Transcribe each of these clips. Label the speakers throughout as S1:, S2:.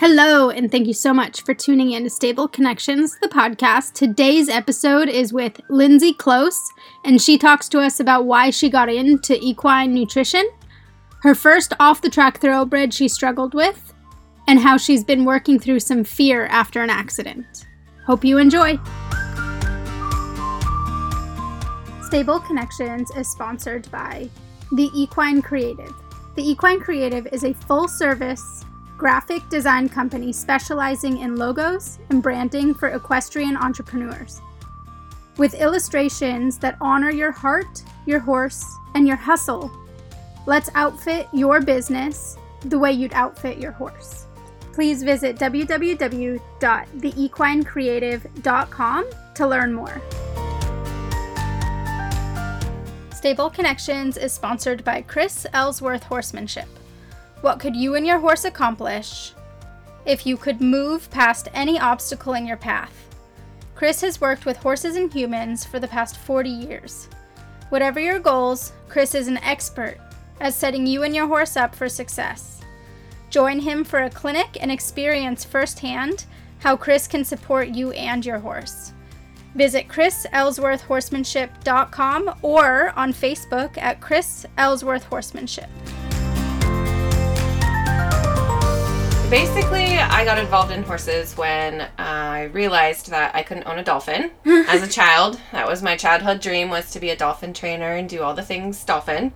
S1: Hello, and thank you so much for tuning in to Stable Connections, the podcast. Today's episode is with Lindsey Close, and she talks to us about why she got into equine nutrition, her first off the track thoroughbred she struggled with, and how she's been working through some fear after an accident. Hope you enjoy. Stable Connections is sponsored by The Equine Creative. The Equine Creative is a full service graphic design company specializing in logos and branding for equestrian entrepreneurs. With illustrations that honor your heart, your horse, and your hustle, let's outfit your business the way you'd outfit your horse. Please visit www.theequinecreative.com to learn more. Stable Connections is sponsored by Chris Ellsworth Horsemanship. What could you and your horse accomplish if you could move past any obstacle in your path? Chris has worked with horses and humans for the past 40 years. Whatever your goals, Chris is an expert at setting you and your horse up for success. Join him for a clinic and experience firsthand how Chris can support you and your horse. Visit chrisellsworthhorsemanship.com or on Facebook at Chris Ellsworth Horsemanship.
S2: Basically, I got involved in horses when I realized that I couldn't own a dolphin as a child. That was my childhood dream was to be a dolphin trainer and do all the things dolphin.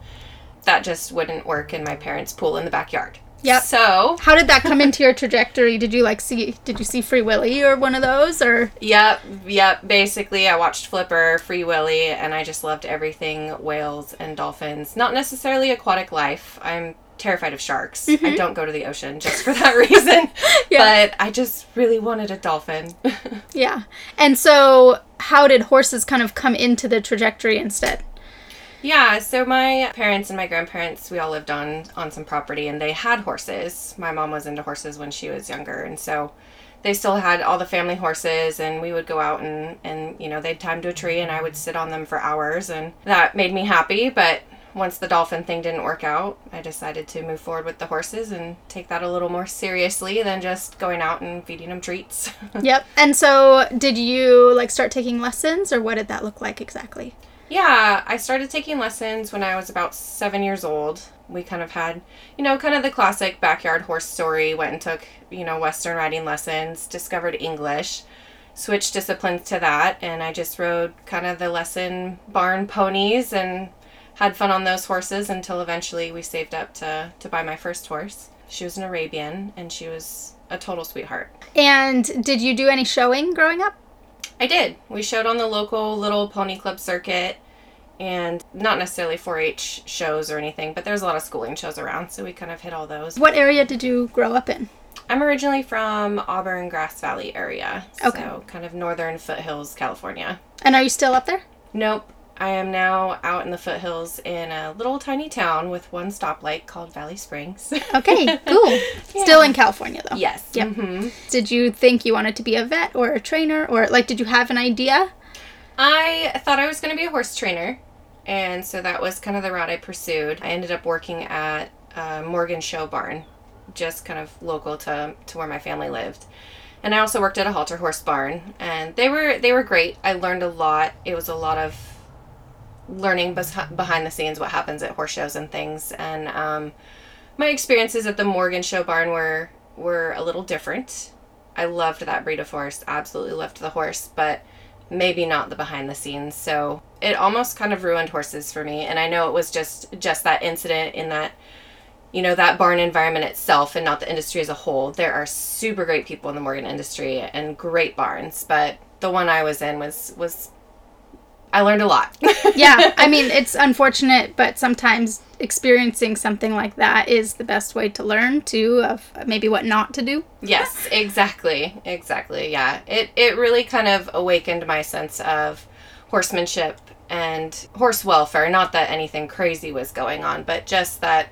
S2: That just wouldn't work in my parents' pool in the backyard.
S1: Yep.
S2: So,
S1: How did that come into your trajectory? Did you like see did you see Free Willy or one of those or
S2: yep, yep. Basically, I watched Flipper, Free Willy, and I just loved everything whales and dolphins. Not necessarily aquatic life. I'm terrified of sharks. I mm-hmm. don't go to the ocean just for that reason.
S1: Yeah.
S2: But I just really wanted a dolphin.
S1: Yeah. And so how did horses kind of come into the trajectory instead?
S2: yeah, so my parents and my grandparents, we all lived on on some property and they had horses. My mom was into horses when she was younger and so they still had all the family horses and we would go out and and you know, they'd time to a tree and I would sit on them for hours and that made me happy, but once the dolphin thing didn't work out, I decided to move forward with the horses and take that a little more seriously than just going out and feeding them treats.
S1: Yep. And so did you like start taking lessons or what did that look like exactly?
S2: Yeah, I started taking lessons when I was about seven years old. We kind of had, you know, kind of the classic backyard horse story. Went and took, you know, Western riding lessons, discovered English, switched disciplines to that, and I just rode kind of the lesson barn ponies and had fun on those horses until eventually we saved up to, to buy my first horse. She was an Arabian and she was a total sweetheart.
S1: And did you do any showing growing up?
S2: I did. We showed on the local little pony club circuit and not necessarily 4 H shows or anything, but there's a lot of schooling shows around, so we kind of hit all those.
S1: What area did you grow up in?
S2: I'm originally from Auburn, Grass Valley area.
S1: Okay.
S2: So kind of northern foothills, California.
S1: And are you still up there?
S2: Nope. I am now out in the foothills in a little tiny town with one stoplight called Valley Springs.
S1: Okay, cool. Still in California though.
S2: yes.
S1: Yep.
S2: hmm
S1: Did you think you wanted to be a vet or a trainer or like did you have an idea?
S2: I thought I was going to be a horse trainer, and so that was kind of the route I pursued. I ended up working at uh, Morgan Show Barn, just kind of local to, to where my family lived. And I also worked at a halter horse barn, and they were they were great. I learned a lot. It was a lot of learning behind the scenes what happens at horse shows and things. And um, my experiences at the Morgan Show Barn were were a little different. I loved that breed of horse. Absolutely loved the horse, but maybe not the behind the scenes. So it almost kind of ruined horses for me. And I know it was just just that incident in that you know that barn environment itself and not the industry as a whole. There are super great people in the Morgan industry and great barns, but the one I was in was was I learned a lot.
S1: yeah, I mean, it's unfortunate, but sometimes experiencing something like that is the best way to learn too of maybe what not to do.
S2: Yes, exactly. Exactly. Yeah. It it really kind of awakened my sense of horsemanship and horse welfare. Not that anything crazy was going on, but just that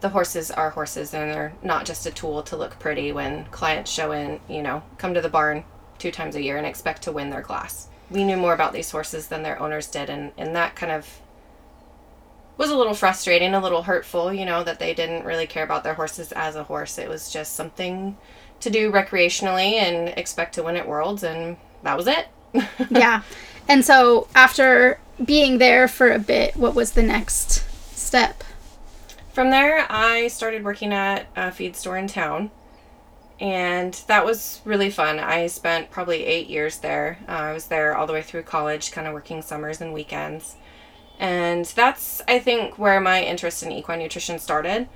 S2: the horses are horses and they're not just a tool to look pretty when clients show in, you know, come to the barn two times a year and expect to win their class. We knew more about these horses than their owners did and, and that kind of was a little frustrating, a little hurtful, you know, that they didn't really care about their horses as a horse. It was just something to do recreationally and expect to win at Worlds, and that was it.
S1: yeah. And so after being there for a bit, what was the next step?
S2: From there, I started working at a feed store in town, and that was really fun. I spent probably eight years there. Uh, I was there all the way through college, kind of working summers and weekends. And that's, I think, where my interest in equine nutrition started.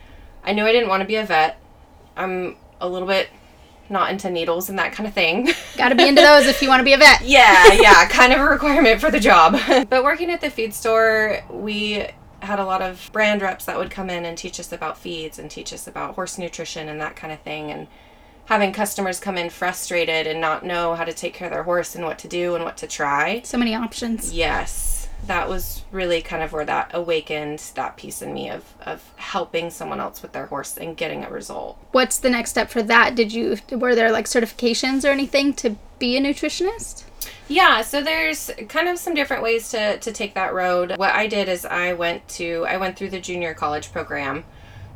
S2: I knew I didn't want to be a vet. I'm a little bit not into needles and that kind of thing.
S1: Got to be into those if you want to be a vet.
S2: yeah, yeah, kind of a requirement for the job. but working at the feed store, we had a lot of brand reps that would come in and teach us about feeds and teach us about horse nutrition and that kind of thing and having customers come in frustrated and not know how to take care of their horse and what to do and what to try.
S1: So many options.
S2: Yes that was really kind of where that awakened that piece in me of, of helping someone else with their horse and getting a result.
S1: What's the next step for that? Did you were there like certifications or anything to be a nutritionist?
S2: Yeah, so there's kind of some different ways to, to take that road. What I did is I went to I went through the junior college program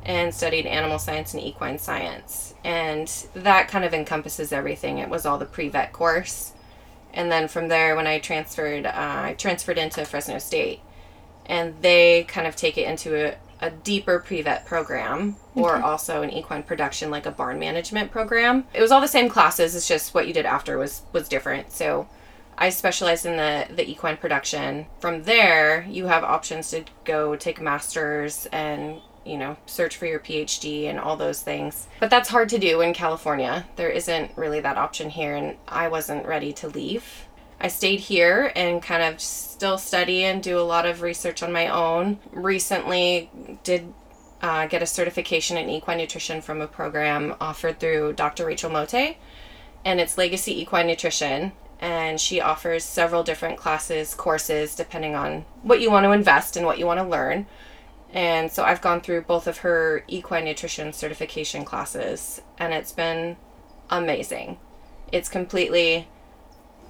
S2: and studied animal science and equine science. And that kind of encompasses everything. It was all the pre-vet course. And then from there when i transferred uh, i transferred into fresno state. And they kind of take it into a, a deeper pre-vet program or okay. also an equine production like a barn management program. It was all the same classes it's just what you did after was was different. So i specialized in the the equine production. From there you have options to go take masters and you know, search for your PhD and all those things. But that's hard to do in California. There isn't really that option here, and I wasn't ready to leave. I stayed here and kind of still study and do a lot of research on my own. Recently, did uh, get a certification in equine nutrition from a program offered through Dr. Rachel Mote, and it's Legacy Equine Nutrition. And she offers several different classes, courses, depending on what you want to invest and what you want to learn. And so I've gone through both of her equine nutrition certification classes, and it's been amazing. It's completely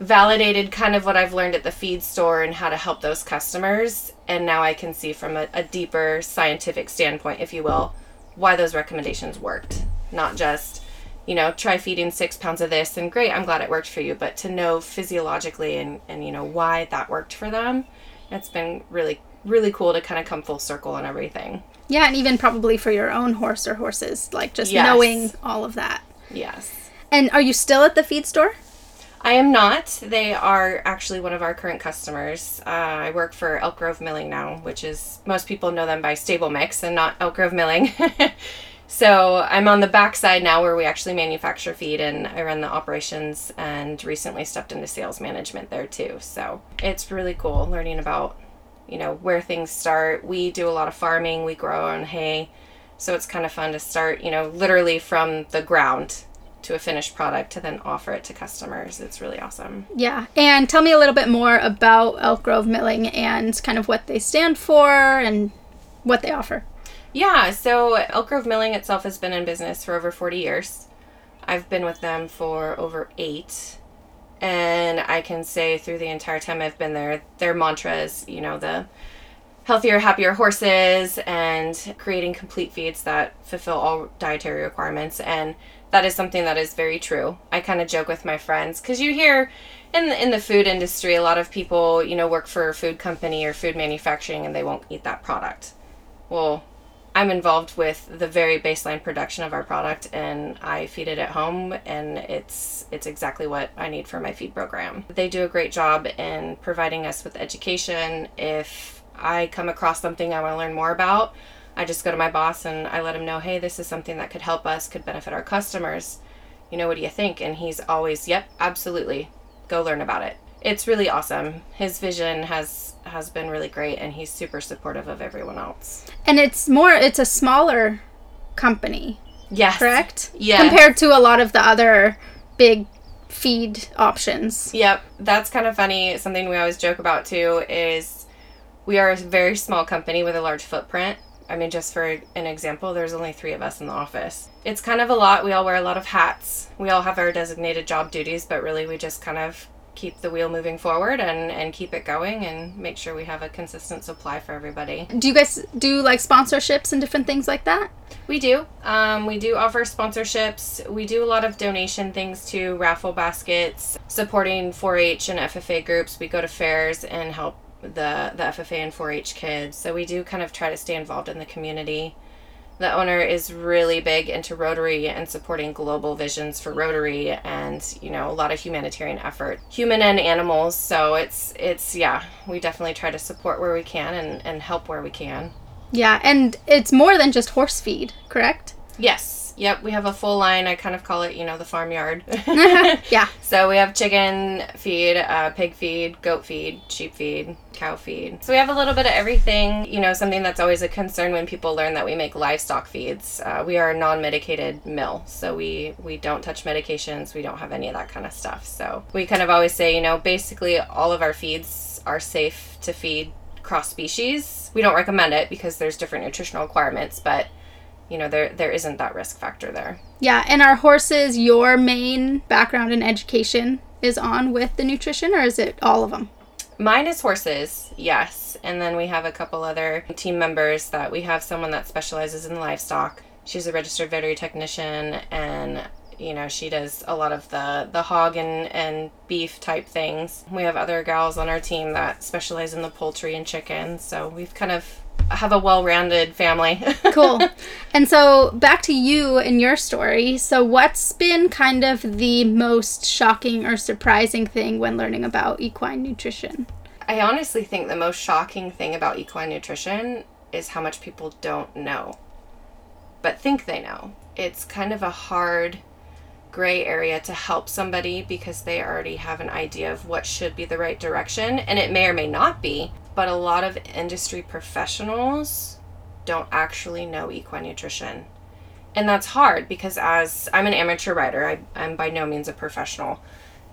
S2: validated kind of what I've learned at the feed store and how to help those customers. And now I can see from a, a deeper scientific standpoint, if you will, why those recommendations worked. Not just, you know, try feeding six pounds of this and great, I'm glad it worked for you, but to know physiologically and, and you know, why that worked for them, it's been really really cool to kind of come full circle and everything.
S1: Yeah, and even probably for your own horse or horses, like just yes. knowing all of that.
S2: Yes.
S1: And are you still at the feed store?
S2: I am not. They are actually one of our current customers. Uh, I work for Elk Grove Milling now, which is most people know them by Stable Mix and not Elk Grove Milling. so I'm on the backside now where we actually manufacture feed and I run the operations and recently stepped into sales management there too. So it's really cool learning about you know, where things start. We do a lot of farming, we grow our own hay. So it's kind of fun to start, you know, literally from the ground to a finished product to then offer it to customers. It's really awesome.
S1: Yeah. And tell me a little bit more about Elk Grove Milling and kind of what they stand for and what they offer.
S2: Yeah, so Elk Grove Milling itself has been in business for over 40 years. I've been with them for over eight and I can say through the entire time I've been there, their mantras, you know, the healthier, happier horses and creating complete feeds that fulfill all dietary requirements. And that is something that is very true. I kind of joke with my friends because you hear in the, in the food industry, a lot of people, you know, work for a food company or food manufacturing and they won't eat that product. Well, I'm involved with the very baseline production of our product and I feed it at home and it's it's exactly what I need for my feed program. They do a great job in providing us with education. If I come across something I want to learn more about, I just go to my boss and I let him know, "Hey, this is something that could help us, could benefit our customers. You know, what do you think?" And he's always, "Yep, absolutely. Go learn about it." It's really awesome. His vision has has been really great and he's super supportive of everyone else.
S1: And it's more it's a smaller company.
S2: Yes.
S1: Correct?
S2: Yeah.
S1: Compared to a lot of the other big feed options.
S2: Yep. That's kind of funny. Something we always joke about too is we are a very small company with a large footprint. I mean, just for an example, there's only three of us in the office. It's kind of a lot. We all wear a lot of hats. We all have our designated job duties, but really we just kind of keep the wheel moving forward and and keep it going and make sure we have a consistent supply for everybody.
S1: Do you guys do like sponsorships and different things like that?
S2: We do. Um, we do offer sponsorships. We do a lot of donation things to raffle baskets, supporting 4-H and FFA groups. We go to fairs and help the the FFA and 4-H kids. So we do kind of try to stay involved in the community. The owner is really big into Rotary and supporting global visions for Rotary and, you know, a lot of humanitarian effort, human and animals. So it's it's yeah, we definitely try to support where we can and, and help where we can.
S1: Yeah, and it's more than just horse feed, correct?
S2: Yes. Yep, we have a full line. I kind of call it, you know, the farmyard.
S1: yeah.
S2: So we have chicken feed, uh, pig feed, goat feed, sheep feed, cow feed. So we have a little bit of everything. You know, something that's always a concern when people learn that we make livestock feeds. Uh, we are a non-medicated mill, so we we don't touch medications. We don't have any of that kind of stuff. So we kind of always say, you know, basically all of our feeds are safe to feed cross species. We don't recommend it because there's different nutritional requirements, but you know there there isn't that risk factor there.
S1: Yeah, and our horses your main background in education is on with the nutrition, or is it all of them?
S2: Mine is horses, yes, and then we have a couple other team members that we have someone that specializes in livestock. She's a registered veterinary technician, and you know she does a lot of the the hog and and beef type things. We have other gals on our team that specialize in the poultry and chicken, so we've kind of have a well-rounded family.
S1: cool. And so back to you and your story. So what's been kind of the most shocking or surprising thing when learning about equine nutrition?
S2: I honestly think the most shocking thing about equine nutrition is how much people don't know, but think they know. It's kind of a hard gray area to help somebody because they already have an idea of what should be the right direction, and it may or may not be, but a lot of industry professionals don't actually know equine nutrition. And that's hard because as I'm an amateur rider, I, I'm by no means a professional.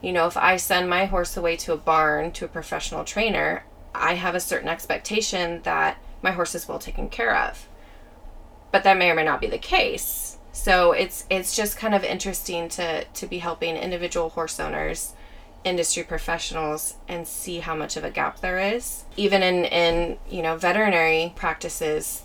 S2: You know, if I send my horse away to a barn to a professional trainer, I have a certain expectation that my horse is well taken care of. But that may or may not be the case. So it's it's just kind of interesting to to be helping individual horse owners industry professionals and see how much of a gap there is. Even in, in you know, veterinary practices,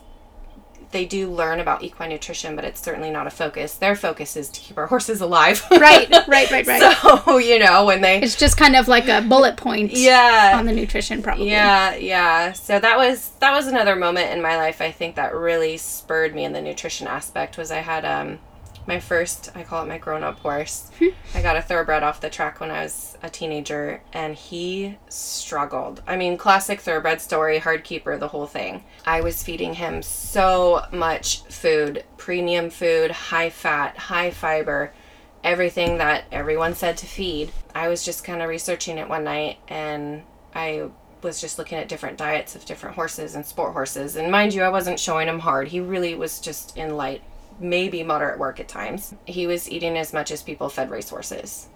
S2: they do learn about equine nutrition, but it's certainly not a focus. Their focus is to keep our horses alive.
S1: right, right, right, right.
S2: So, you know, when they
S1: It's just kind of like a bullet point
S2: yeah,
S1: on the nutrition probably.
S2: Yeah, yeah. So that was that was another moment in my life I think that really spurred me in the nutrition aspect was I had um my first, I call it my grown up horse. Hmm. I got a thoroughbred off the track when I was a teenager, and he struggled. I mean, classic thoroughbred story, hard keeper, the whole thing. I was feeding him so much food premium food, high fat, high fiber, everything that everyone said to feed. I was just kind of researching it one night, and I was just looking at different diets of different horses and sport horses. And mind you, I wasn't showing him hard. He really was just in light maybe moderate work at times. He was eating as much as people fed racehorses.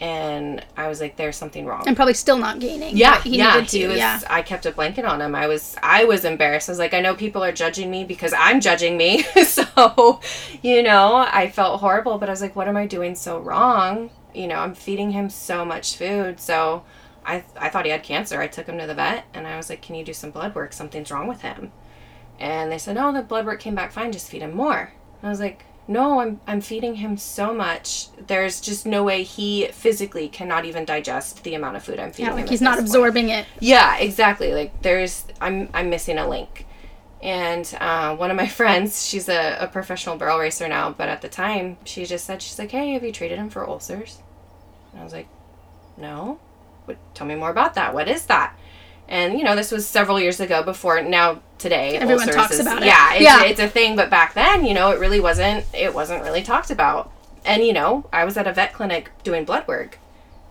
S2: And I was like, "There's something wrong."
S1: And probably still not gaining.
S2: Yeah,
S1: he
S2: yeah.
S1: needed to.
S2: He was.
S1: yeah.
S2: I kept a blanket on him. I was. I was embarrassed. I was like, I know people are judging me because I'm judging me. so, you know, I felt horrible. But I was like, what am I doing so wrong? You know, I'm feeding him so much food. So, I I thought he had cancer. I took him to the vet, and I was like, can you do some blood work? Something's wrong with him. And they said, oh, the blood work came back fine. Just feed him more. I was like, no, I'm I'm feeding him so much. There's just no way he physically cannot even digest the amount of food I'm feeding
S1: Yeah,
S2: him.
S1: like
S2: at
S1: he's not absorbing it.
S2: Yeah, exactly. Like there's I'm I'm missing a link. And uh, one of my friends, she's a, a professional barrel racer now, but at the time she just said she's like, "Hey, have you treated him for ulcers?" And I was like, "No." What? Tell me more about that. What is that? And you know, this was several years ago. Before now, today,
S1: Everyone talks
S2: is-
S1: about it.
S2: Yeah, it's,
S1: Yeah.
S2: it's a thing. But back then, you know, it really wasn't. It wasn't really talked about. And you know, I was at a vet clinic doing blood work.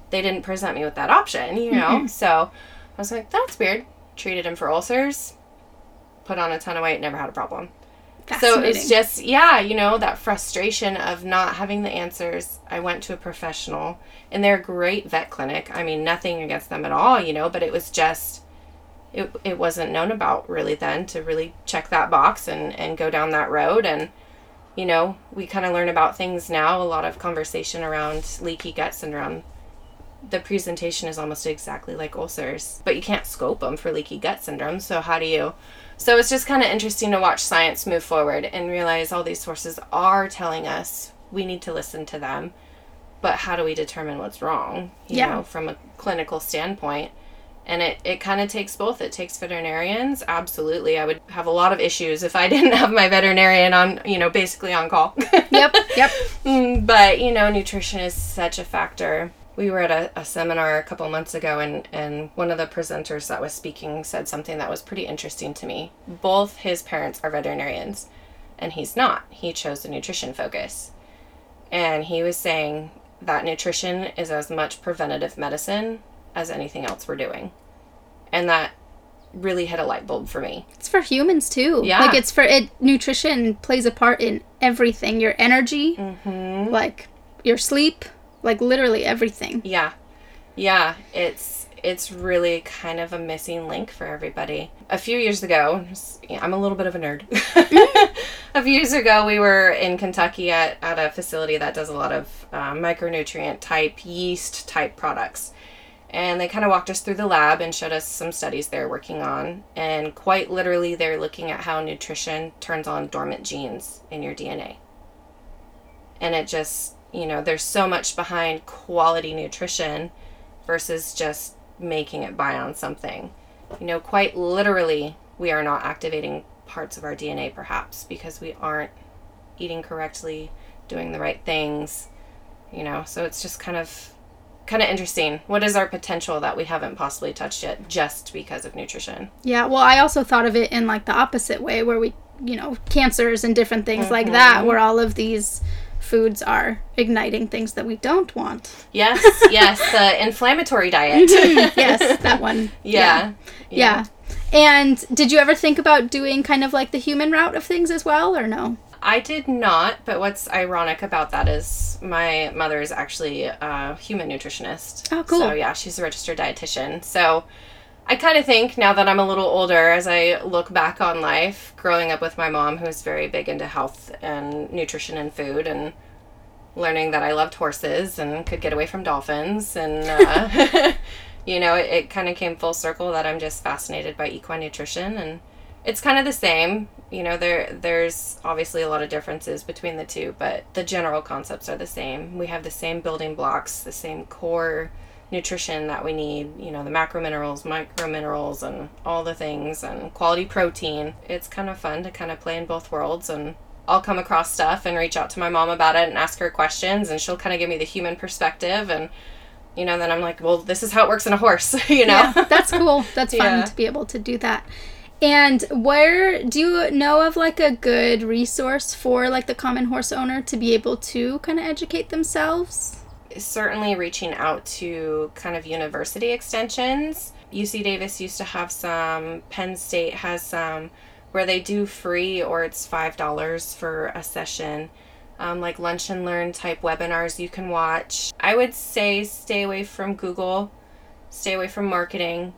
S2: They didn't present me with that option. You know, mm-hmm. so I was like, that's weird. Treated him for ulcers. Put on a ton of weight. Never had a problem. So it's just, yeah, you know, that frustration of not having the answers. I went to a professional, and they're a great vet clinic. I mean, nothing against them at all, you know, but it was just, it, it wasn't known about really then to really check that box and, and go down that road. And, you know, we kind of learn about things now, a lot of conversation around leaky gut syndrome. the presentation is almost exactly like ulcers, but you can't scope them for leaky gut syndrome. So how do you? So it's just kind of interesting to watch science move forward and realize all these sources are telling us we need to listen to them. But how do we determine what's wrong? You
S1: Yeah.
S2: know, from a clinical standpoint. And it, it kind of takes both. It takes veterinarians. Absolutely. I would have a lot of issues if I didn't have my veterinarian on, you know, basically on call.
S1: Yep, yep.
S2: Mm, but you know nutrition is such a factor we were at a, a seminar a couple months ago and, and one of the presenters that was speaking said something that was pretty interesting to me both his parents are veterinarians and he's not he chose the nutrition focus and he was saying that nutrition is as much preventative medicine as anything else we're doing and that really hit a light bulb for me
S1: It's for humans too.
S2: Yeah.
S1: Like it's for it nutrition plays a part in everything. Your energy,
S2: mm-hmm.
S1: like your sleep, like literally everything.
S2: Yeah. Yeah, it's it's really kind of a missing link for everybody. A few years ago, I'm a little bit of a nerd. a few years ago, we were in Kentucky at, at a facility that does a lot of uh, micronutrient type, yeast type products. And they kind of walked us through the lab and showed us some studies they're working on. And quite literally, they're looking at how nutrition turns on dormant genes in your DNA. And it just, you know, there's so much behind quality nutrition versus just making it buy on something. You know, quite literally, we are not activating parts of our DNA perhaps because we aren't eating correctly, doing the right things, you know. So it's just kind of kind of interesting. What is our potential that we haven't possibly touched yet just because of nutrition?
S1: Yeah, well, I also thought of it in like the opposite way where we, you know, cancers and different things like mm-hmm. that where all of these foods are igniting things that we don't want.
S2: Yes, yes, the inflammatory diet. Mm-hmm.
S1: yes, that one.
S2: yeah.
S1: Yeah. And did you ever think about doing kind of like the human route of things as well or no?
S2: I did not, but what's ironic about that is my mother is actually a human nutritionist.
S1: Oh, cool.
S2: So, yeah, she's a registered dietitian. So, I kind of think now that I'm a little older, as I look back on life, growing up with my mom, who was very big into health and nutrition and food, and learning that I loved horses and could get away from dolphins. And, uh, you know, it, it kind of came full circle that I'm just fascinated by equine nutrition. And it's kind of the same. You know, there there's obviously a lot of differences between the two, but the general concepts are the same. We have the same building blocks, the same core nutrition that we need, you know, the macro minerals, micro minerals and all the things and quality protein. It's kind of fun to kind of play in both worlds and I'll come across stuff and reach out to my mom about it and ask her questions and she'll kind of give me the human perspective and you know, then I'm like, well, this is how it works in a horse, you know.
S1: Yeah, that's cool. That's fun
S2: Yeah.
S1: to be able to do that. And where do you know of like a good resource for like the common horse owner to be able to kind of educate themselves?
S2: certainly reaching out to kind of university extensions. UC Davis used to have some, Penn State has some where they do free or it's $5 for a session. Um, like lunch and learn type webinars you can watch. I would say stay away from Google, stay away from marketing.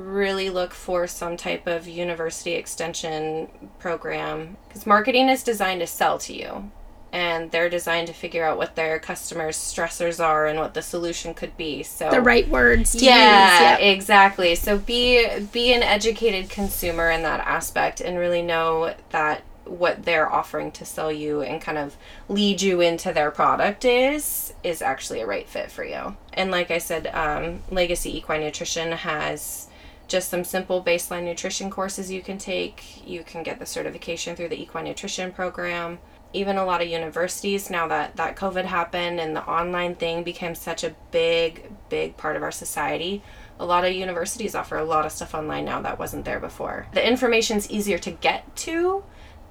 S2: Really look for some type of university extension program because marketing is designed to sell to you and they're designed to figure out what their customers' stressors are and what the solution could be. So
S1: The right words to
S2: yeah,
S1: use.
S2: Exactly. So be be an educated consumer in that aspect and really know that what they're offering to sell you and kind of lead you into their product is is actually a right fit for you. And like I said, um, Legacy Equine Nutrition has just some simple baseline nutrition courses you can take. You can get the certification through the Equine Nutrition program. Even a lot of universities, now that, that COVID happened and the online thing became such a big, big part of our society, a lot of universities offer a lot of stuff online now that wasn't there before. The information's easier to get to,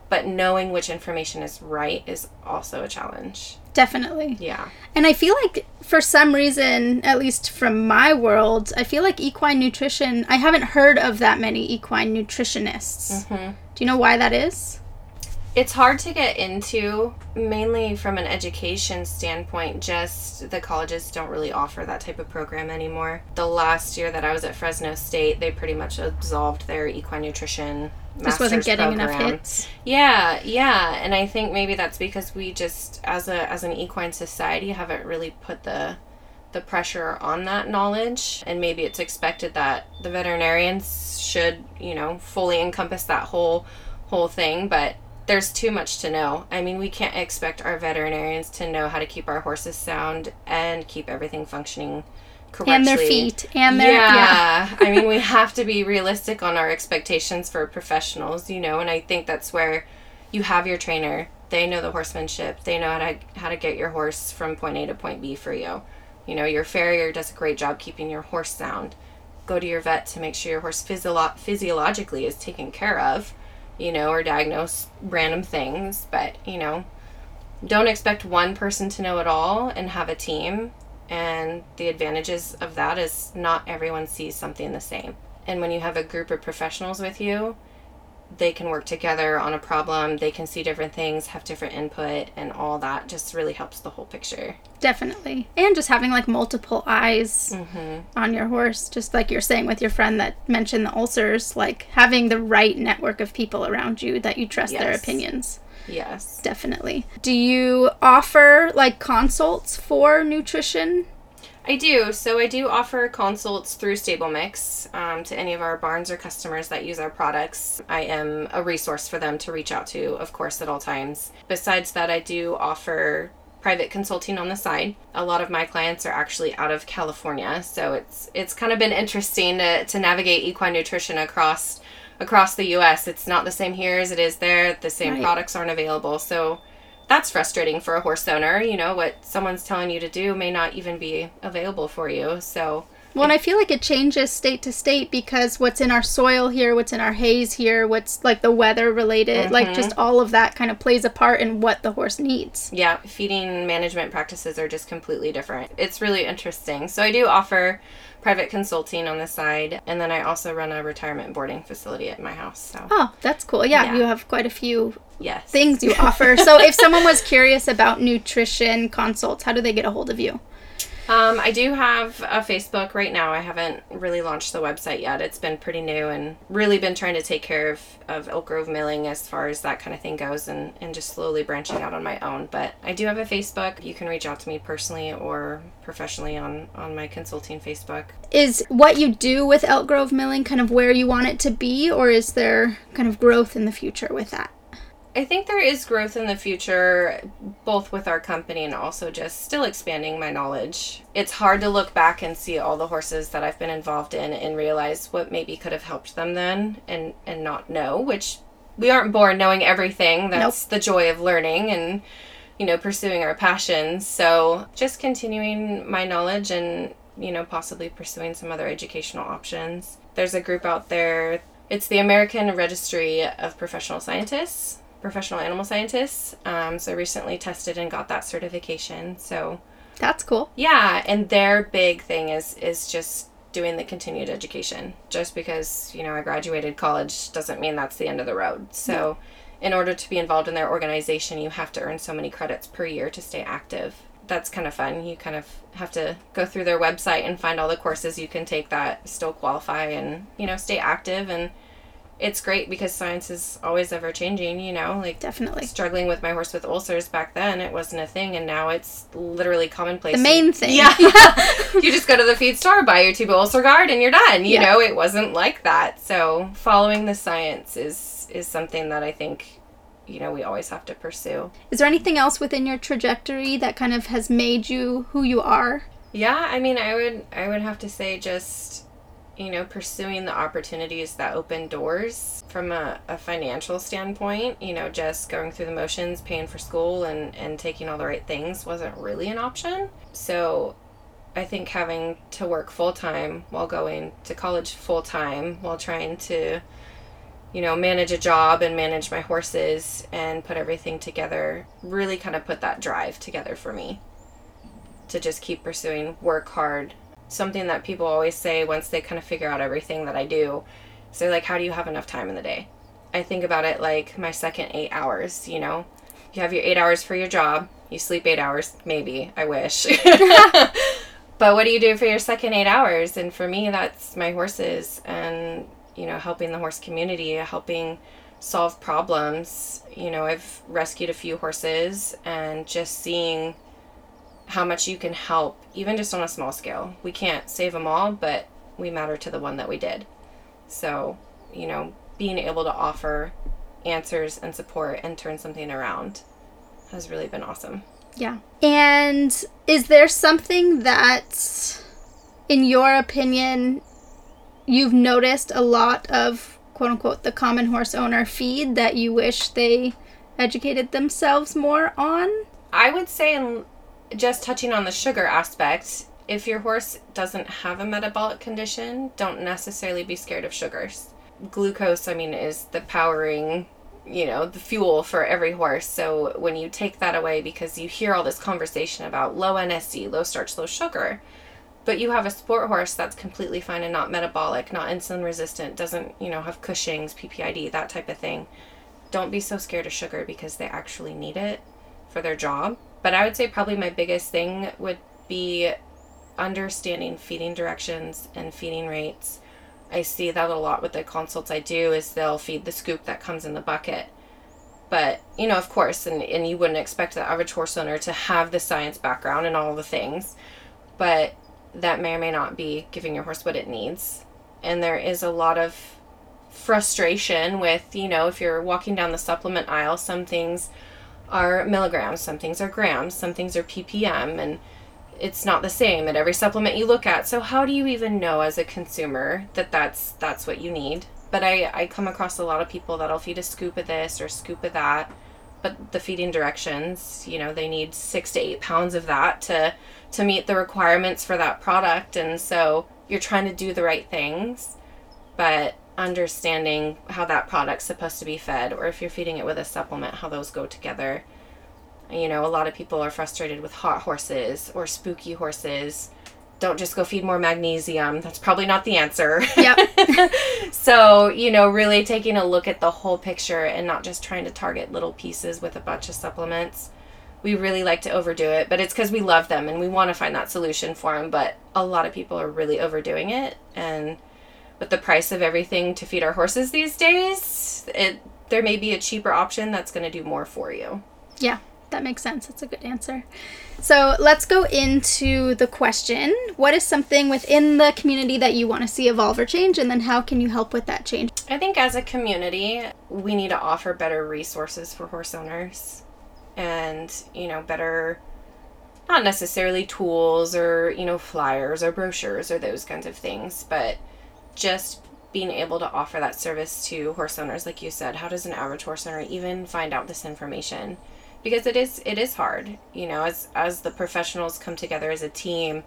S2: but knowing which information is right is also a challenge.
S1: Definitely.
S2: Yeah.
S1: And I feel like for some reason, at least from my world, I feel like equine nutrition, I haven't heard of that many equine nutritionists.
S2: Mhm.
S1: Do you know why that is?
S2: It's hard to get into, mainly from an education standpoint. Just the colleges don't really offer that type of program anymore. The last year that I was at Fresno State, they pretty much absolved their equine nutrition.
S1: Just wasn't getting enough hits.
S2: Yeah, yeah, and I think maybe that's because we just, as a as an equine society, haven't really put the the pressure on that knowledge and maybe it's expected that the veterinarians should you know fully encompass that whole whole thing but there's too much to know i mean we can't expect our veterinarians to know how to keep our horses sound and keep everything functioning correctly
S1: And their feet and their
S2: yeah,
S1: yeah.
S2: I mean, we have to be realistic on our expectations for professionals, you know, and I think that's where you have your trainer. They know the horsemanship. They know how to how to get your horse from point A to point B for you. You know, your farrier does a great job keeping your horse sound. Go to your vet to make sure your horse physio- physiologically is taken care of, you know, or diagnose random things. But, you know, don't expect one person to know it all and have a team. And the advantages of that is not everyone sees something the same. And when you have a group of professionals with you, they can work together on a problem, they can see different things, have different input, and all that just really helps the whole picture.
S1: Definitely. And just having like multiple eyes
S2: Mm-hmm.
S1: on your horse, just like you're saying with your friend that mentioned the ulcers, like having the right network of people around you that you trust their opinions.
S2: Yes.
S1: Definitely. Do you offer like consults for nutrition?
S2: I do. So I do offer consults through Stable Mix um, to any of our barns or customers that use our products. I am a resource for them to reach out to, of course, at all times. Besides that, I do offer private consulting on the side. A lot of my clients are actually out of California, so it's it's kind of been interesting to, to navigate equine nutrition across across the US. It's not the same here as it is there. The same
S1: Right.
S2: products aren't available. So that's frustrating for a horse owner. You know, what someone's telling you to do may not even be available for you. So,
S1: Well, and I feel like it changes state to state because what's in our soil here, what's in our hays here, what's like the weather related, like just mm-hmm. all of that kind of plays a part in what the horse needs.
S2: yeah, feeding management practices are just completely different. It's really interesting. So, I do offer private consulting on the side, and then I also run a retirement boarding facility at my house. So,
S1: Oh, that's cool. Yeah,
S2: Yeah.
S1: you have quite a few
S2: yes.
S1: things you offer. So if someone was curious about nutrition consults, how do they get a hold of you?
S2: Um, I do have a Facebook right now. I haven't really launched the website yet. It's been pretty new and really been trying to take care of, of Elk Grove Milling as far as that kind of thing goes and, and just slowly branching out on my own. But I do have a Facebook. You can reach out to me personally or professionally on, on my consulting Facebook.
S1: Is what you do with Elk Grove Milling kind of where you want it to be, or is there kind of growth in the future with that?
S2: I think there is growth in the future, both with our company and also just still expanding my knowledge. It's hard to look back and see all the horses that I've been involved in and realize what maybe could have helped them then and, and not know, which we aren't born knowing everything. That's the joy of learning and, you know, pursuing our passions. So just continuing my knowledge and, you know, possibly pursuing some other educational options. There's a group out there. It's the American Registry of Professional Scientists professional animal scientists. Um, so recently tested and got that certification. So
S1: That's cool.
S2: yeah, and their big thing is is just doing the continued education. Just because you know I graduated college doesn't mean that's the end of the road. So in order to be involved in their organization, you have to earn so many credits per year to stay active. That's kind of fun. You kind of have to go through their website and find all the courses you can take that still qualify and you know stay active and it's great because science is always ever changing, you know, like
S1: Definitely.
S2: struggling with my horse with ulcers back then it wasn't a thing and now it's literally commonplace
S1: The main thing.
S2: yeah you just go to the feed store buy your tube of UlcerGard and you're done you
S1: Yeah.
S2: know it wasn't like that so following the science is is something that i think you know we always have to pursue
S1: Is there anything else within your trajectory that kind of has made you who you are?
S2: yeah i mean i would i would have to say just you know pursuing the opportunities that open doors from a, a financial standpoint you know just going through the motions paying for school and and taking all the right things wasn't really an option. So i think having to work full-time while going to college full-time while trying to you know manage a job and manage my horses and put everything together really kind of put that drive together for me to just keep pursuing work hard something that people always say once they kind of figure out everything that I do. So like, how do you have enough time in the day? I think about it like my second eight hours, you know? You have your eight hours for your job, you sleep eight hours, maybe, I wish. but what do you do for your second eight hours? And for me, that's my horses and, you know, helping the horse community, helping solve problems. You know, I've rescued a few horses and just seeing how much you can help, even just on a small scale. We can't save them all, but we matter to the one that we did. So, you know, being able to offer answers and support and turn something around has really been awesome.
S1: Yeah. And is there something that, in your opinion, you've noticed a lot of quote unquote the common horse owner feed that you wish they educated themselves more on?
S2: I would say, just touching on the sugar aspect, if your horse doesn't have a metabolic condition, don't necessarily be scared of sugars. Glucose, I mean, is the powering, you know, the fuel for every horse. So when you take that away, because you hear all this conversation about low NSC, low starch, low sugar, but you have a sport horse that's completely fine and not metabolic, not insulin resistant, doesn't, you know, have Cushing's, PPID, that type of thing. Don't be so scared of sugar because they actually need it for their job. But I would say probably my biggest thing would be understanding feeding directions and feeding rates. I see that a lot with the consults I do is they'll feed the scoop that comes in the bucket. But, you know, of course, and, and you wouldn't expect the average horse owner to have the science background and all the things. But that may or may not be giving your horse what it needs. And there is a lot of frustration with, you know, if you're walking down the supplement aisle, some things are milligrams, some things are grams, some things are ppm, and it's not the same at every supplement you look at. So how do you even know as a consumer that that's that's what you need? But I I come across a lot of people that'll feed a scoop of this or scoop of that, but the feeding directions, you know, they need six to eight pounds of that to to meet the requirements for that product, and so you're trying to do the right things, but understanding how that product's supposed to be fed, or if you're feeding it with a supplement, how those go together. You know, a lot of people are frustrated with hot horses or spooky horses. Don't just go feed more magnesium. That's probably not the answer.
S1: Yep.
S2: so, you know, really taking a look at the whole picture and not just trying to target little pieces with a bunch of supplements. We really like to overdo it, but it's because we love them and we want to find that solution for them. But a lot of people are really overdoing it. And with the price of everything to feed our horses these days, it there may be a cheaper option that's going to do more for you.
S1: Yeah, that makes sense. That's a good answer. So let's go into the question What is something within the community that you want to see evolve or change? And then how can you help with that change?
S2: I think as a community, we need to offer better resources for horse owners and, you know, better, not necessarily tools or, you know, flyers or brochures or those kinds of things, but just being able to offer that service to horse owners like you said how does an average horse owner even find out this information? Because it is it is hard you know as as the professionals come together as a team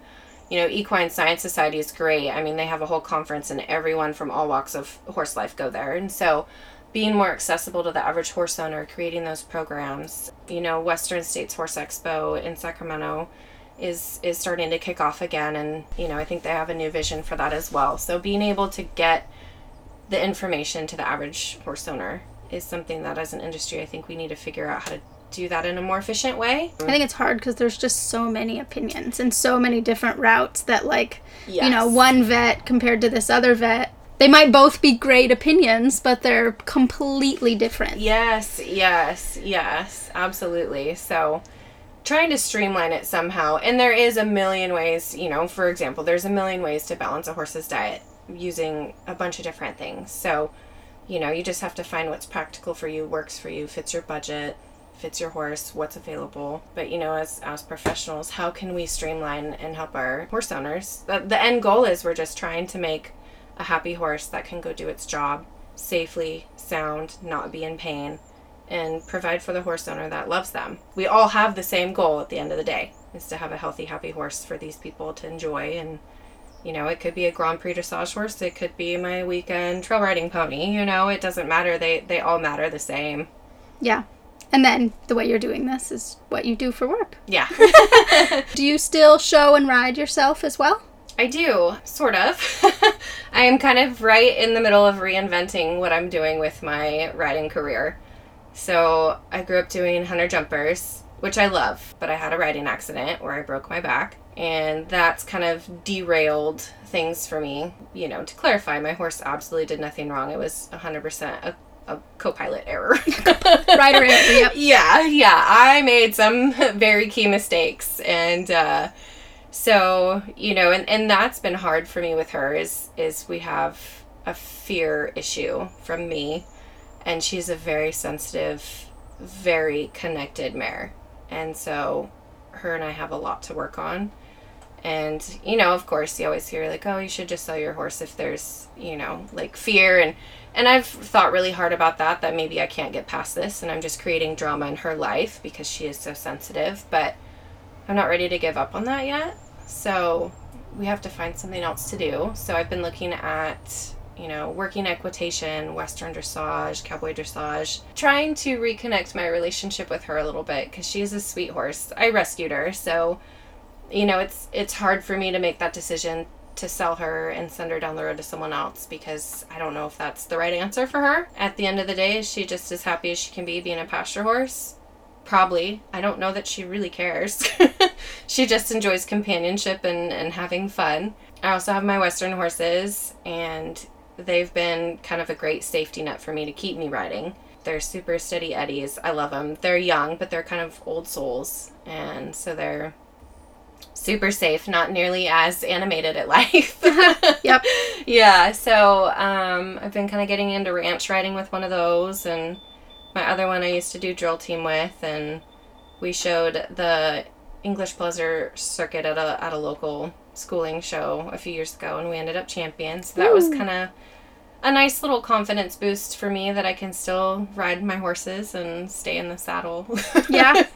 S2: you know equine science society is great. I mean they have a whole conference and everyone from all walks of horse life go there. And so being more accessible to the average horse owner creating those programs you know western states horse expo in sacramento is is starting to kick off again and you know I think they have a new vision for that as well. So being able to get the information to the average horse owner is something that as an industry I think we need to figure out how to do that in a more efficient way.
S1: I think it's hard because there's just so many opinions and so many different routes that like
S2: Yes.
S1: you know one vet compared to this other vet they might both be great opinions but they're completely different.
S2: Yes, yes, yes, absolutely. So trying to streamline it somehow. And there is a million ways, you know, for example, there's a million ways to balance a horse's diet using a bunch of different things. So, you know, you just have to find what's practical for you, works for you, fits your budget, fits your horse, what's available. But, you know, as as professionals, how can we streamline and help our horse owners? The, the end goal is we're just trying to make a happy horse that can go do its job safely, sound, not be in pain and provide for the horse owner that loves them. We all have the same goal at the end of the day is to have a healthy, happy horse for these people to enjoy. And, you know, it could be a Grand Prix dressage horse, it could be my weekend trail riding pony, you know, it doesn't matter. They, they all matter the same.
S1: Yeah. And then the way you're doing this is what you do for work.
S2: Yeah.
S1: Do you still show and ride yourself as well?
S2: I do, sort of. I am kind of right in the middle of reinventing what I'm doing with my riding career. So I grew up doing hunter jumpers, which I love, but I had a riding accident where I broke my back. And that's kind of derailed things for me. You know, to clarify, my horse absolutely did nothing wrong. It was 100% a a co-pilot error.
S1: Rider error. Yep.
S2: yeah, yeah. I made some very key mistakes, and uh, so you know, and and that's been hard for me with her. Is is we have a fear issue from me, and she's a very sensitive, very connected mare, and so her and I have a lot to work on. And you know, of course, you always hear like, "Oh, you should just sell your horse if there's you know like fear." And and I've thought really hard about that. That maybe I can't get past this, and I'm just creating drama in her life because she is so sensitive. But I'm not ready to give up on that yet. So we have to find something else to do. So I've been looking at you know, working equitation, Western dressage, cowboy dressage, trying to reconnect my relationship with her a little bit because she is a sweet horse. I rescued her, so you know, it's it's hard for me to make that decision to sell her and send her down the road to someone else because I don't know if that's the right answer for her. At the end of the day, is she just as happy as she can be being a pasture horse? Probably. I don't know that she really cares. she just enjoys companionship and, and having fun. I also have my Western horses, and they've been kind of a great safety net for me to keep me riding. They're super steady eddies. I love them. They're young, but they're kind of old souls, and so they're super safe, not nearly as animated at life.
S1: yep.
S2: Yeah, so um, I've been kind of getting into ranch riding with one of those, and my other one I used to do drill team with, and we showed the English pleasure circuit at a at a local schooling show a few years ago, and we ended up champions. So that Ooh. was kind of a nice little confidence boost for me that I can still ride my horses and stay in the saddle.
S1: Yeah.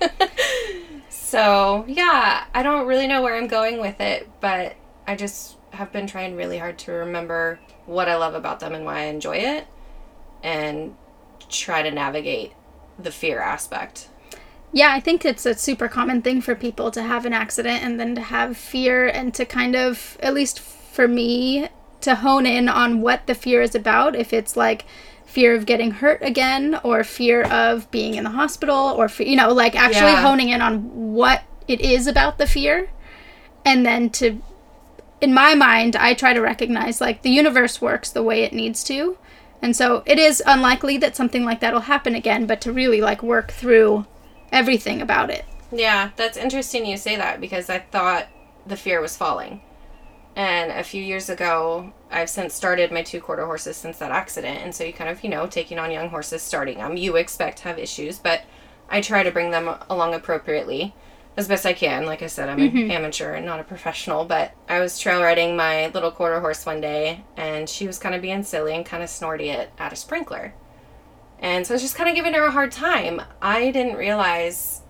S2: so, yeah, I don't really know where I'm going with it, but I just have been trying really hard to remember what I love about them and why I enjoy it and try to navigate the fear aspect.
S1: Yeah, I think it's a super common thing for people to have an accident and then to have fear and to kind of, at least for me, to hone in on what the fear is about. If it's like fear of getting hurt again, or fear of being in the hospital, or you know, like actually yeah. honing in on what it is about the fear, and then to, in my mind, I try to recognize like the universe works the way it needs to. And so it is unlikely that something like that will happen again, but to really like work through everything about it.
S2: Yeah, that's interesting you say that because I thought the fear was falling. And a few years ago, I've since started my two quarter horses since that accident. And so you kind of, you know, taking on young horses, starting them, you expect to have issues, but I try to bring them along appropriately as best I can. Like I said, I'm mm-hmm. an amateur and not a professional, but I was trail riding my little quarter horse one day and she was kind of being silly and kind of snorty at, at a sprinkler. And so I was just kind of giving her a hard time. I didn't realize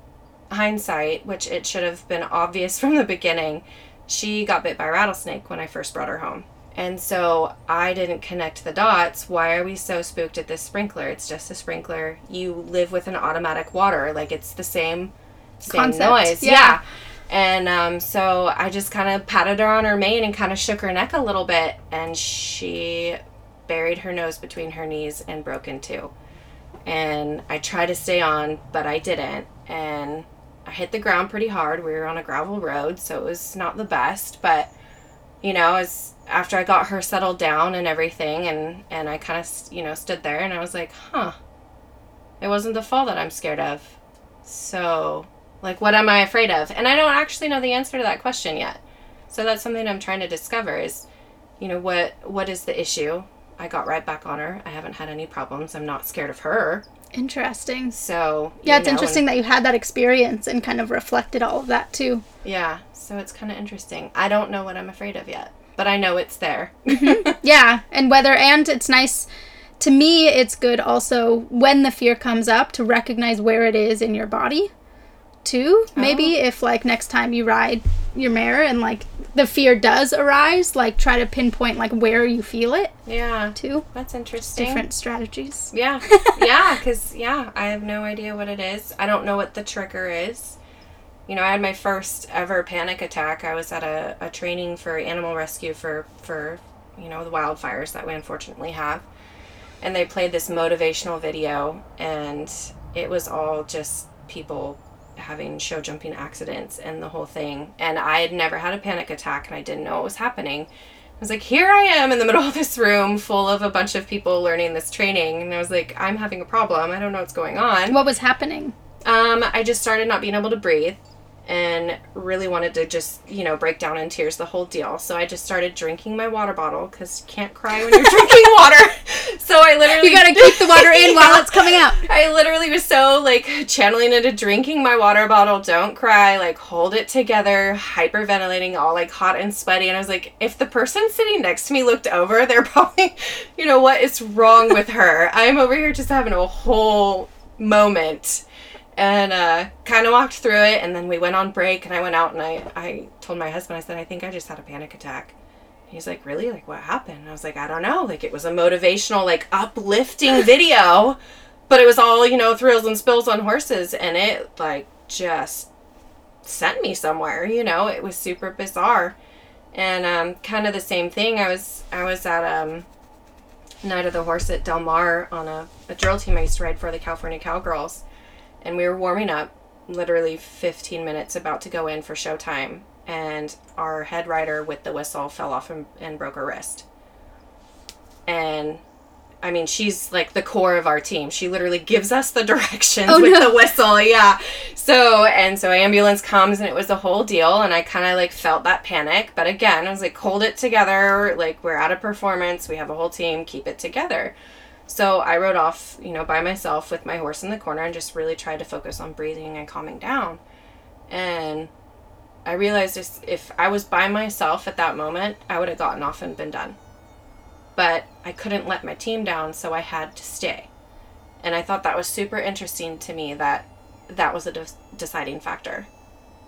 S2: hindsight, which it should have been obvious from the beginning, she got bit by a rattlesnake when I first brought her home. And so I didn't connect the dots. Why are we so spooked at this sprinkler? It's just a sprinkler. You live with an automatic water. Like it's the same, same Concept. noise. Yeah. yeah. And um, so I just kind of patted her on her mane and kind of shook her neck a little bit. And she buried her nose between her knees and broke in two. And I tried to stay on, but I didn't. And I hit the ground pretty hard. We were on a gravel road, so it was not the best, but you know, as after I got her settled down and everything and and I kind of, you know, stood there and I was like, "Huh. It wasn't the fall that I'm scared of." So, like what am I afraid of? And I don't actually know the answer to that question yet. So that's something I'm trying to discover is, you know, what what is the issue? I got right back on her. I haven't had any problems. I'm not scared of her.
S1: Interesting.
S2: So
S1: yeah, it's know, interesting and, that you had that experience and kind of reflected all of that too.
S2: Yeah, so it's kind of interesting. I don't know what I'm afraid of yet, but I know it's there.
S1: mm-hmm. Yeah, and whether and it's nice. To me, it's good also when the fear comes up to recognize where it is in your body too. Maybe oh. if like next time you ride your mare and like the fear does arise, like try to pinpoint like where you feel it.
S2: Yeah.
S1: Too.
S2: That's interesting.
S1: Different strategies.
S2: Yeah. yeah, cuz yeah, I have no idea what it is. I don't know what the trigger is. You know, I had my first ever panic attack. I was at a, a training for animal rescue for for, you know, the wildfires that we unfortunately have. And they played this motivational video and it was all just people having show jumping accidents and the whole thing. And I had never had a panic attack and I didn't know what was happening. I was like, here I am in the middle of this room full of a bunch of people learning this training. And I was like, I'm having a problem. I don't know what's going on.
S1: What was happening?
S2: Um, I just started not being able to breathe and really wanted to just, you know, break down in tears the whole deal. So I just started drinking my water bottle because you can't cry when you're drinking water. So I literally.
S1: You gotta keep the water in while it's coming out.
S2: I literally was so like channeling into drinking my water bottle, don't cry, like hold it together, hyperventilating, all like hot and sweaty. And I was like, if the person sitting next to me looked over, they're probably, you know, what is wrong with her? I'm over here just having a whole moment and uh, kind of walked through it and then we went on break and i went out and I, I told my husband i said i think i just had a panic attack he's like really? Like what happened? And i was like i don't know. Like it was a motivational like uplifting video but it was all you know thrills and spills on horses and it like just sent me somewhere you know? It was super bizarre. And um, kind of the same thing. I was i was at um, night of the horse at del mar on a, a drill team i used to ride for the california cowgirls. And we were warming up, literally 15 minutes about to go in for showtime, and our head rider with the whistle fell off and, and broke her wrist. And I mean, she's like the core of our team. She literally gives us the directions oh, with no. the whistle. Yeah. So, and so ambulance comes and it was a whole deal. And I kind of like felt that panic. But again, I was like, hold it together. Like, we're at a performance. We have a whole team. Keep it together. So I rode off, you know, by myself with my horse in the corner and just really tried to focus on breathing and calming down. And I realized if I was by myself at that moment, I would have gotten off and been done. But I couldn't let my team down, so I had to stay. And I thought that was super interesting to me that that was a de- deciding factor.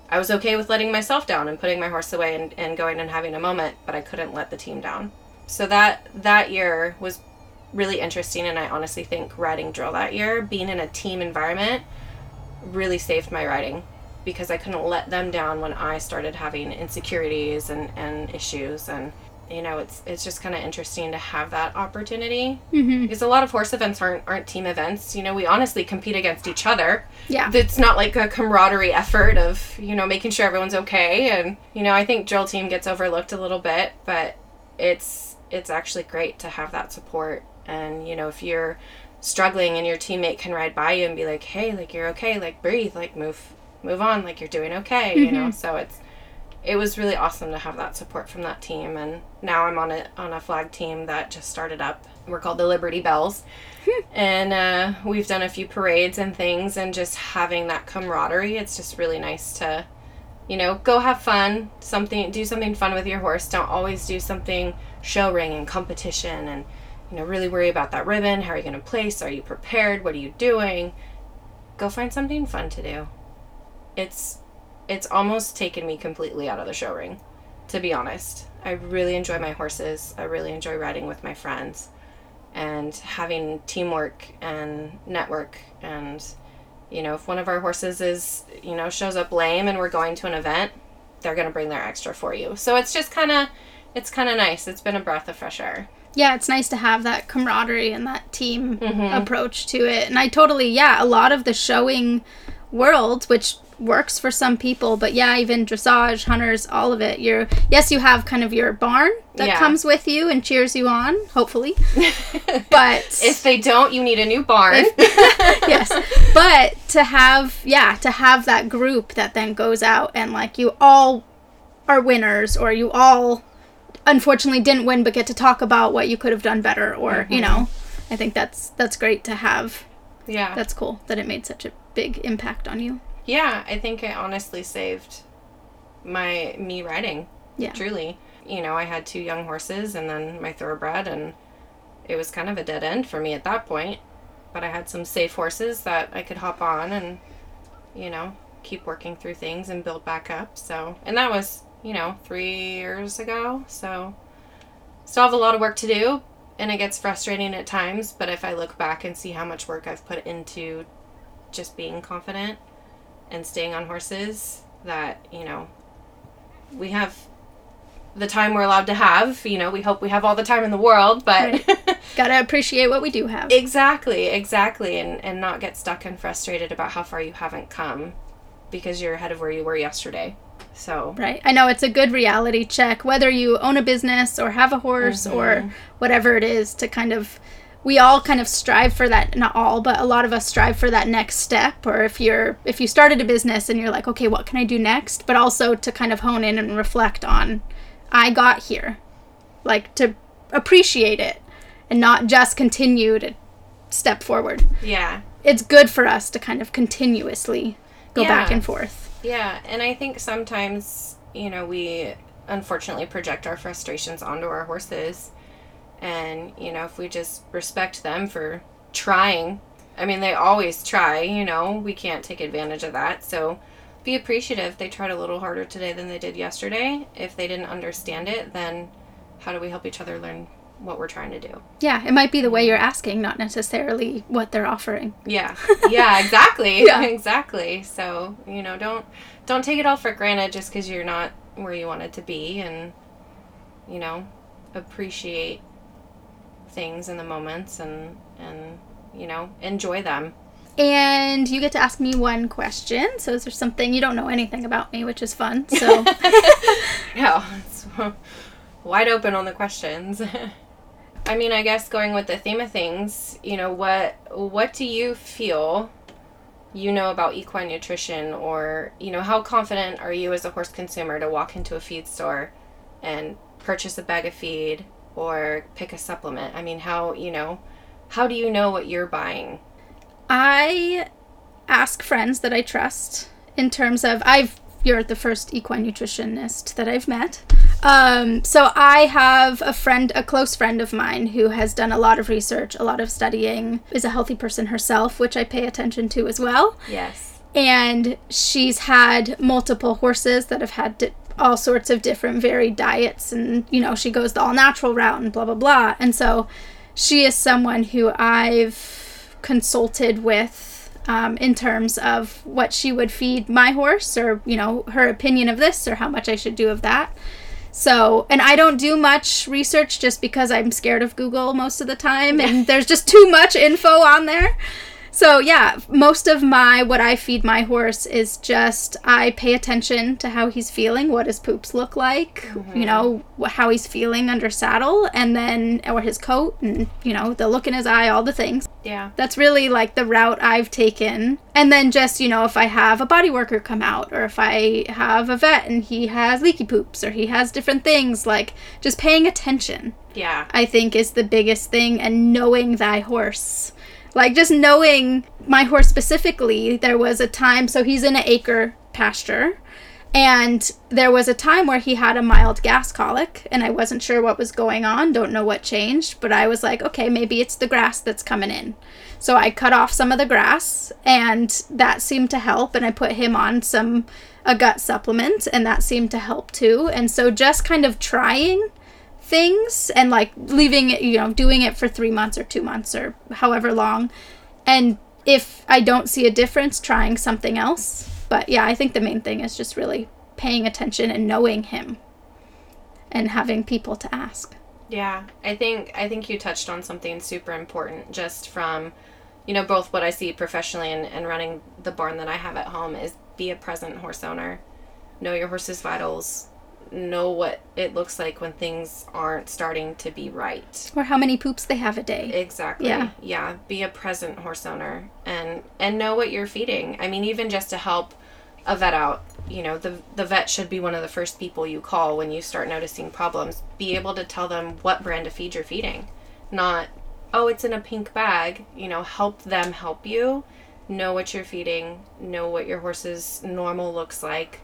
S2: I was okay with letting myself down and putting my horse away and, and going and having a moment, but I couldn't let the team down. So that that year was really interesting and I honestly think riding drill that year, being in a team environment really saved my riding because I couldn't let them down when I started having insecurities and, and issues. And you know it's it's just kind of interesting to have that opportunity. Mm-hmm. because a lot of horse events aren't aren't team events. You know we honestly compete against each other.
S1: Yeah.
S2: It's not like a camaraderie effort of you know making sure everyone's okay. And you know i think drill team gets overlooked a little bit but it's it's actually great to have that support. And, you know, if you're struggling and your teammate can ride by you and be like, hey, like you're okay, like breathe, like move move on, like you're doing okay, mm-hmm. you know. Mm-hmm. So it's it was really awesome to have that support from that team and now I'm on a on a flag team that just started up. We're called the Liberty Bells. Hmm. and uh, we've done a few parades and things and just having that camaraderie, it's just really nice to you know, go have fun, something do something fun with your horse. Don't always do something show ring and competition and you know, really worry about that ribbon. How are you going to place? Are you prepared? What are you doing? Go find something fun to do. It's it's almost taken me completely out of the show ring, to be honest. I really enjoy my horses. I really enjoy riding with my friends and having teamwork and network and you know, if one of our horses is, you know, shows up lame and we're going to an event, they're going to bring their extra for you. So it's just kind of it's kind of nice. It's been a breath of fresh air
S1: yeah, it's nice to have that camaraderie and that team mm-hmm. approach to it. And I totally, yeah, a lot of the showing world, which works for some people, but yeah, even dressage, hunters, all of it. You're yes, you have kind of your barn that yeah. comes with you and cheers you on, hopefully. but
S2: if they don't, you need a new barn.
S1: yes. But to have yeah, to have that group that then goes out and like you all are winners or you all unfortunately didn't win but get to talk about what you could have done better or mm-hmm. you know i think that's that's great to have
S2: yeah
S1: that's cool that it made such a big impact on you
S2: yeah i think it honestly saved my me riding yeah. truly. You know i had two young horses and then my thoroughbred and it was kind of a dead end for me at that point. But i had some safe horses that i could hop on and you know keep working through things and build back up. So and that was you know, three years ago. So still have a lot of work to do and it gets frustrating at times, but if I look back and see how much work I've put into just being confident and staying on horses, that, you know, we have the time we're allowed to have. You know, we hope we have all the time in the world, but
S1: right. gotta appreciate what we do have.
S2: Exactly, exactly, and and not get stuck and frustrated about how far you haven't come because you're ahead of where you were yesterday. So
S1: Right. I know it's a good reality check, whether you own a business or have a horse or mm-hmm. whatever it is, to kind of, we all kind of strive for that, not all, but a lot of us strive for that next step. Or if you're, if you started a business and you're like, okay, what can I do next? But also to kind of hone in and reflect on, I got here. Like to appreciate it and not just continue to step forward.
S2: yeah.
S1: It's good for us to kind of continuously go back and forth.
S2: Yeah, and I think sometimes, you know, we unfortunately project our frustrations onto our horses. And, you know, if we just respect them for trying, I mean, they always try, you know, we can't take advantage of that. So be appreciative. They tried a little harder today than they did yesterday. If they didn't understand it, then how do we help each other learn what we're trying to do?
S1: Yeah, it might be the way you're asking, not necessarily what they're offering.
S2: Yeah. Yeah, exactly.
S1: Yeah.
S2: Exactly. So, you know, don't don't take it all for granted just cuz you're not where you wanted to be and you know, appreciate things in the moments and and you know, enjoy them.
S1: And you get to ask me one question. So is there something you don't know anything about me, which is fun. So
S2: Yeah, it's wide open on the questions. I mean, I guess going with the theme of things, you know, what what do you feel you know about equine nutrition or, you know, how confident are you as a horse consumer to walk into a feed store and purchase a bag of feed or pick a supplement? I mean, how, you know, how do you know what you're buying?
S1: I ask friends that I trust in terms of I've you're the first equine nutritionist that I've met. Um, so I have a friend, a close friend of mine, who has done a lot of research, a lot of studying, is a healthy person herself, which I pay attention to as well.
S2: Yes.
S1: and she's had multiple horses that have had di- all sorts of different varied diets and you know she goes the all natural route and blah blah blah and so she is someone who i've consulted with um, in terms of what she would feed my horse or you know her opinion of this or how much i should do of that so, and I don't do much research just because I'm scared of Google most of the time and there's just too much info on there. So, yeah, most of my what I feed my horse is just I pay attention to how he's feeling, what his poops look like, you mm-hmm. know, how he's feeling under saddle and then or his coat and, you know, the look in his eye, all the things.
S2: Yeah.
S1: That's really like the route I've taken. And then just, you know, if I have a body worker come out or if I have a vet and he has leaky poops or he has different things, like just paying attention,
S2: Yeah.
S1: I think is the biggest thing and knowing thy horse. Like just knowing my horse specifically, there was a time, so he's in an acre pasture. And there was a time where he had a mild gas colic, and I wasn't sure what was going on, don't know what changed, but I was like, okay, maybe it's the grass that's coming in. So I cut off some of the grass, and that seemed to help, and I put him on some a gut supplement, and that seemed to help too. And so just kind of trying things and like leaving it, you know, doing it for three months or two months or however long. And if I don't see a difference, trying something else. But yeah, I think the main thing is just really paying attention and knowing him and having people to ask.
S2: Yeah, I think I think you touched on something super important just from, you know, both what I see professionally and, and running the barn that I have at home is be a present horse owner. Know your horse's vitals. Know what it looks like when things aren't starting to be right.
S1: Or how many poops they have a day.
S2: Exactly.
S1: Yeah.
S2: Yeah. Be a present horse owner and and know what you're feeding. I mean, even just to help a vet out, you know, the the vet should be one of the first people you call when you start noticing problems. Be able to tell them what brand of feed you're feeding. Not, oh, it's in a pink bag. You know, help them help you. Know what you're feeding. Know what your horse's normal looks like.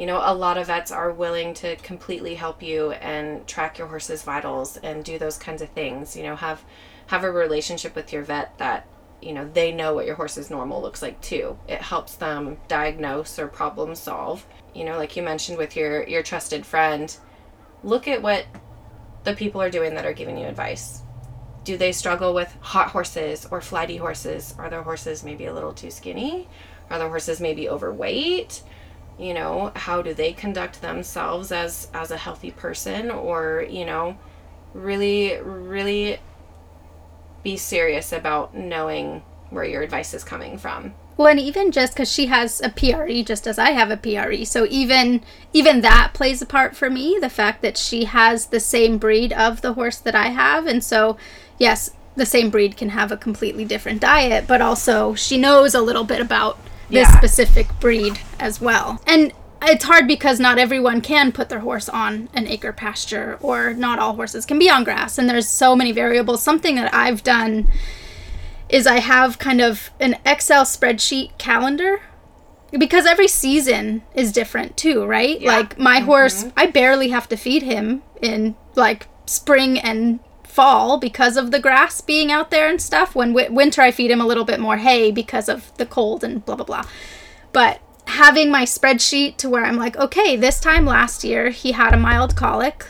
S2: You know, a lot of vets are willing to completely help you and track your horse's vitals and do those kinds of things. You know, have have a relationship with your vet that you know they know what your horse's normal looks like too. It helps them diagnose or problem solve. You know, like you mentioned with your your trusted friend, look at what the people are doing that are giving you advice. Do they struggle with hot horses or flighty horses? Are their horses maybe a little too skinny? Are their horses maybe overweight? You know how do they conduct themselves as as a healthy person or you know really really be serious about knowing where your advice is coming from.
S1: Well, and even just because she has a PRE, just as I have a PRE, so even even that plays a part for me. The fact that she has the same breed of the horse that I have, and so yes, the same breed can have a completely different diet, but also she knows a little bit about this
S2: Yeah.
S1: specific breed as well. And it's hard because not everyone can put their horse on an acre pasture, or not all horses can be on grass, and there's so many variables. Something that I've done is I have kind of an Excel spreadsheet calendar because every season is different too, right?
S2: Yeah.
S1: Like my mm-hmm. horse, I barely have to feed him in like spring and fall because of the grass being out there and stuff. When w- winter, I feed him a little bit more hay because of the cold and blah blah blah. But having my spreadsheet to where I'm like, okay, this time last year he had a mild colic.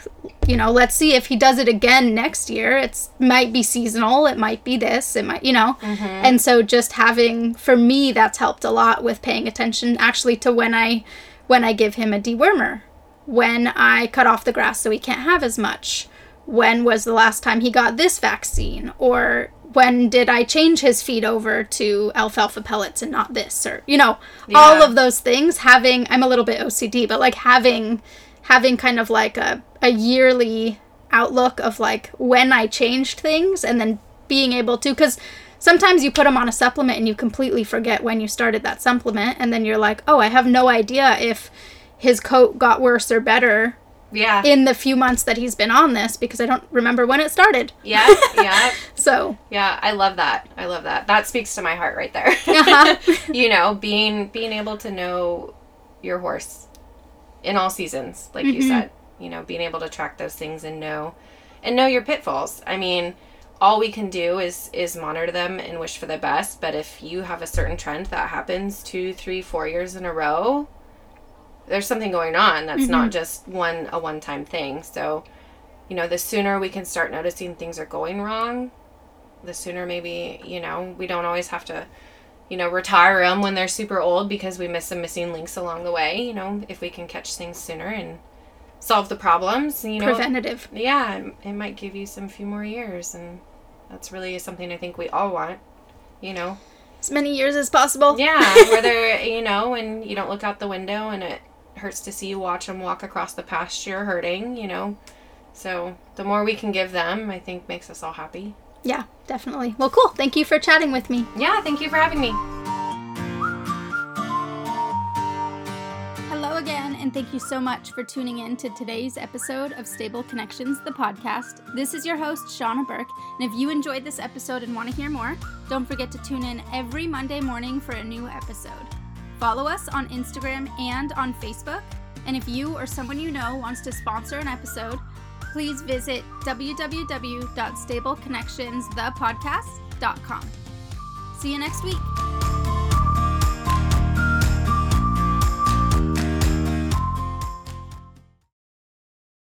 S1: You know, let's see if he does it again next year. It's might be seasonal, it might be this, it might, you know. Mm-hmm. And so just having for me that's helped a lot with paying attention actually to when I when I give him a dewormer, when I cut off the grass so he can't have as much. When was the last time he got this vaccine? Or when did I change his feed over to alfalfa pellets and not this? Or you know all of those things having I'm a little bit OCD but like having having kind of like a a yearly outlook of like when I changed things and then being able to cuz sometimes you put them on a supplement and you completely forget when you started that supplement and then you're like oh I have no idea if his coat got worse or better
S2: Yeah.
S1: in the few months that he's been on this because I don't remember when it started
S2: yeah. Yeah.
S1: so
S2: Yeah. I love that. I love that. That speaks to my heart right there.
S1: Uh-huh.
S2: you know, being being able to know your horse in all seasons, like you
S1: Mhm.
S2: said. You know, being able to track those things and know and know your pitfalls. I mean, all we can do is is monitor them and wish for the best. But if you have a certain trend that happens two, three, four years in a row, there's something going on. That's not mm-hmm. just one a one time thing. So, you know, the sooner we can start noticing things are going wrong, the sooner maybe you know we don't always have to you know retire them when they're super old because we miss some missing links along the way you know if we can catch things sooner and solve the problems you know
S1: preventative
S2: yeah it, it might give you some few more years and that's really something i think we all want you know
S1: as many years as possible
S2: yeah whether you know and you don't look out the window and it hurts to see you watch them walk across the pasture hurting you know? So the more we can give them i think makes us all happy.
S1: Yeah definitely. Well cool. Thank you for chatting with me.
S2: Yeah thank you for having me.
S1: Hello again, and thank you so much for tuning in to today's episode of Stable Connections, the podcast. This is your host, Shauna Burke, and if you enjoyed this episode and want to hear more, don't forget to tune in every Monday morning for a new episode. Follow us on Instagram and on Facebook, and if you or someone you know wants to sponsor an episode, please visit www.stableconnectionsthepodcast.com. See you next week.